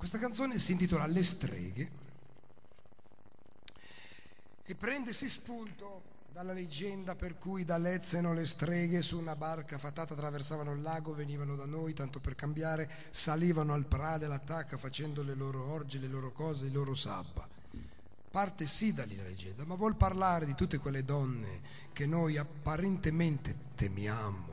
Questa canzone si intitola Le streghe e prende si spunto dalla leggenda per cui da Lezzeno le streghe su una barca fatata attraversavano il lago, venivano da noi tanto per cambiare, salivano al Prade, all'attacca facendo le loro orge, le loro cose, il loro sabba. Parte sì da lì la leggenda, ma vuol parlare di tutte quelle donne che noi apparentemente temiamo,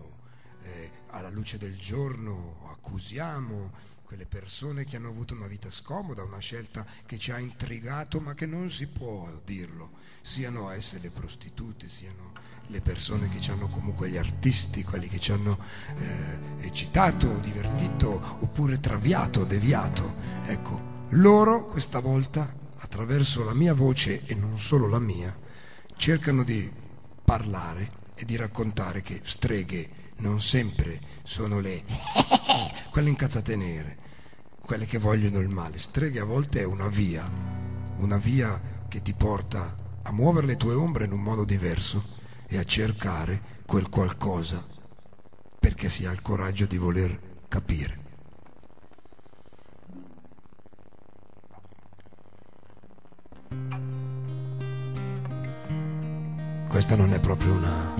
eh, alla luce del giorno accusiamo, quelle persone che hanno avuto una vita scomoda, una scelta che ci ha intrigato ma che non si può dirlo, siano esse le prostitute, siano le persone che ci hanno comunque gli artisti, quelli che ci hanno eh, eccitato, divertito oppure traviato, deviato. Ecco, loro questa volta attraverso la mia voce e non solo la mia cercano di parlare e di raccontare che streghe non sempre sono le quelle incazzate nere, quelle che vogliono il male. Streghe a volte è una via, una via che ti porta a muovere le tue ombre in un modo diverso e a cercare quel qualcosa perché si ha il coraggio di voler capire. Questa non è proprio una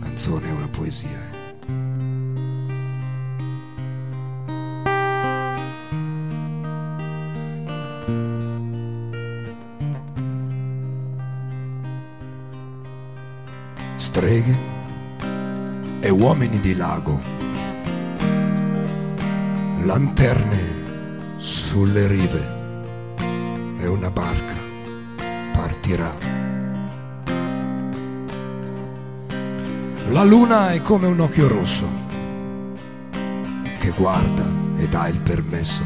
canzone, è una poesia. eh. Uomini di lago, lanterne sulle rive e una barca partirà. La luna è come un occhio rosso che guarda e dà il permesso.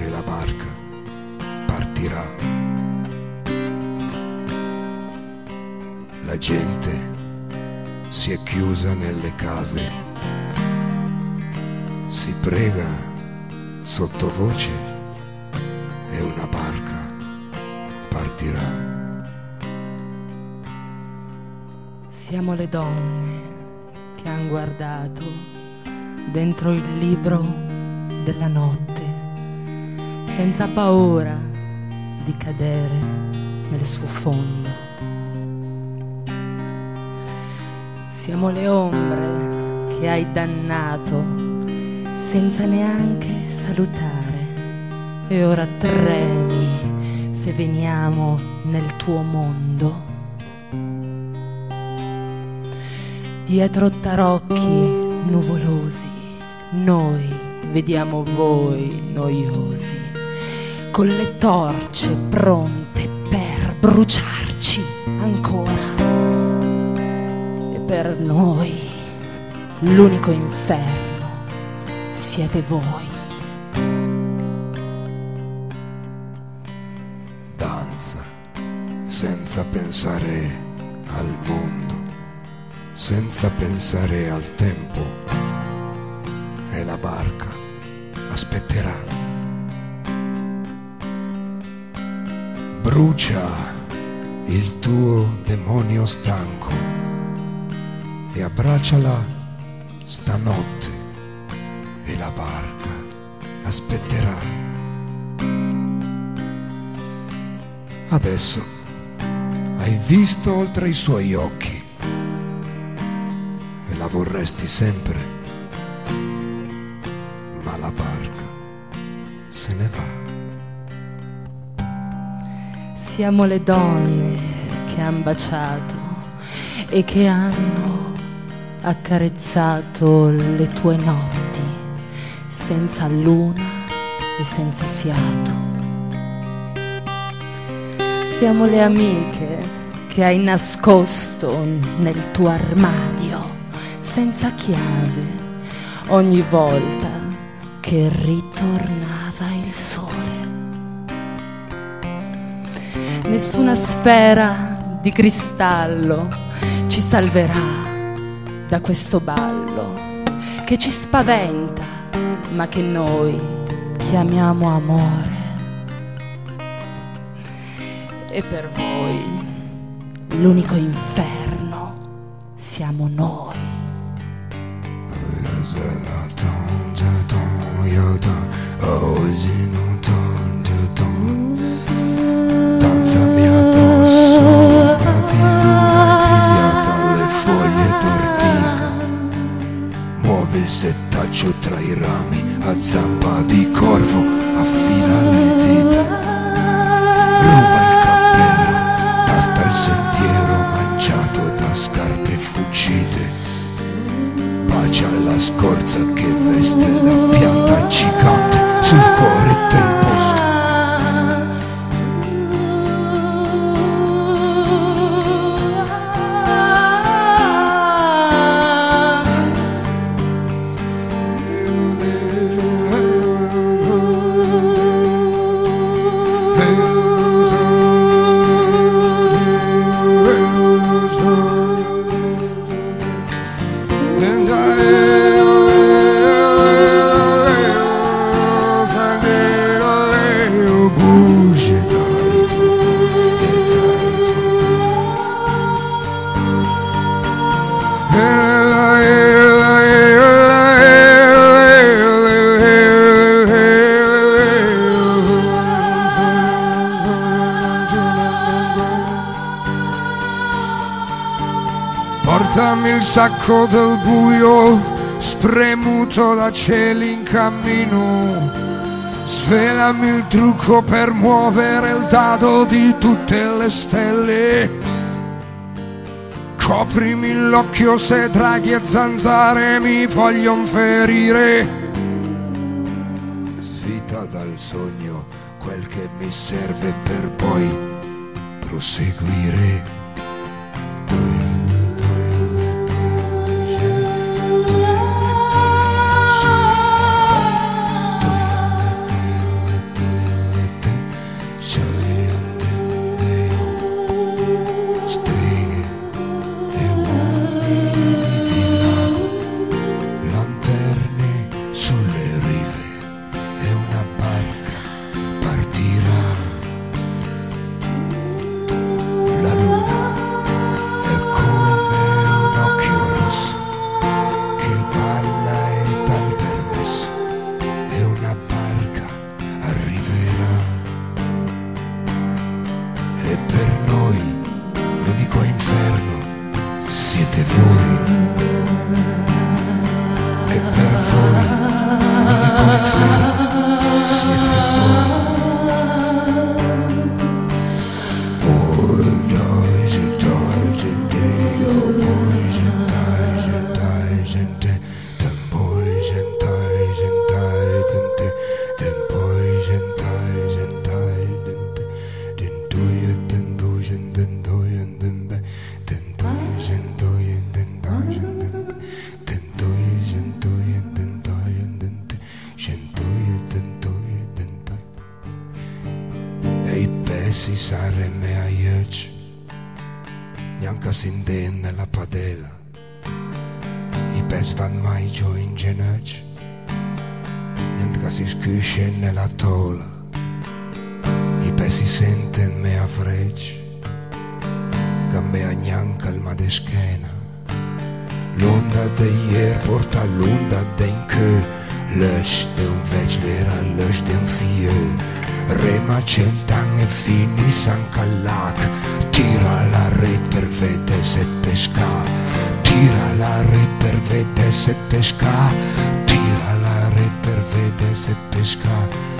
E la barca Gente si è chiusa nelle case, si prega sottovoce e una barca partirà. Siamo le donne che han guardato dentro il libro della notte, senza paura di cadere nel suo fondo. Siamo le ombre che hai dannato senza neanche salutare e ora tremi se veniamo nel tuo mondo. Dietro tarocchi nuvolosi, noi vediamo voi noiosi, con le torce pronte per bruciarci ancora. Per noi l'unico inferno siete voi. danza senza pensare al mondo, senza pensare al tempo e la barca aspetterà. Brucia il tuo demonio stanco e abbracciala stanotte e la barca aspetterà. Adesso hai visto oltre i suoi occhi e la vorresti sempre, ma la barca se ne va. Siamo le donne che han baciato e che hanno accarezzato le tue notti senza luna e senza fiato. Siamo le amiche che hai nascosto nel tuo armadio senza chiave ogni volta che ritornava il sole. Nessuna sfera di cristallo ci salverà da questo ballo che ci spaventa ma che noi chiamiamo amore. E per voi l'unico inferno siamo noi. De A zampa di corvo Affila le Portami il sacco del buio, spremuto da cieli in cammino. Svelami il trucco per muovere il dado di tutte le stelle. Coprimi l'occhio se draghi e zanzare mi vogliono ferire. Svita dal sogno quel che mi serve per poi proseguire. E per noi l'unico inferno siete voi. I pesi saremme a ieci, neanche sin nella padella. I pes van mai giù in genocchio, neanche si scusce nella tola. I pesi senten me a frecci, che me a neanche al madeschena. L'onda de ieri porta l'onda de in che, l'ăși de un veci ma cent'anni e fini San Callac. Tira la rete per vedere se pesca Tira la rete per vedere se pesca Tira la rete per vedere se pesca